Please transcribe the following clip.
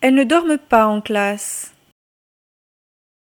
Elles ne dorment pas en classe.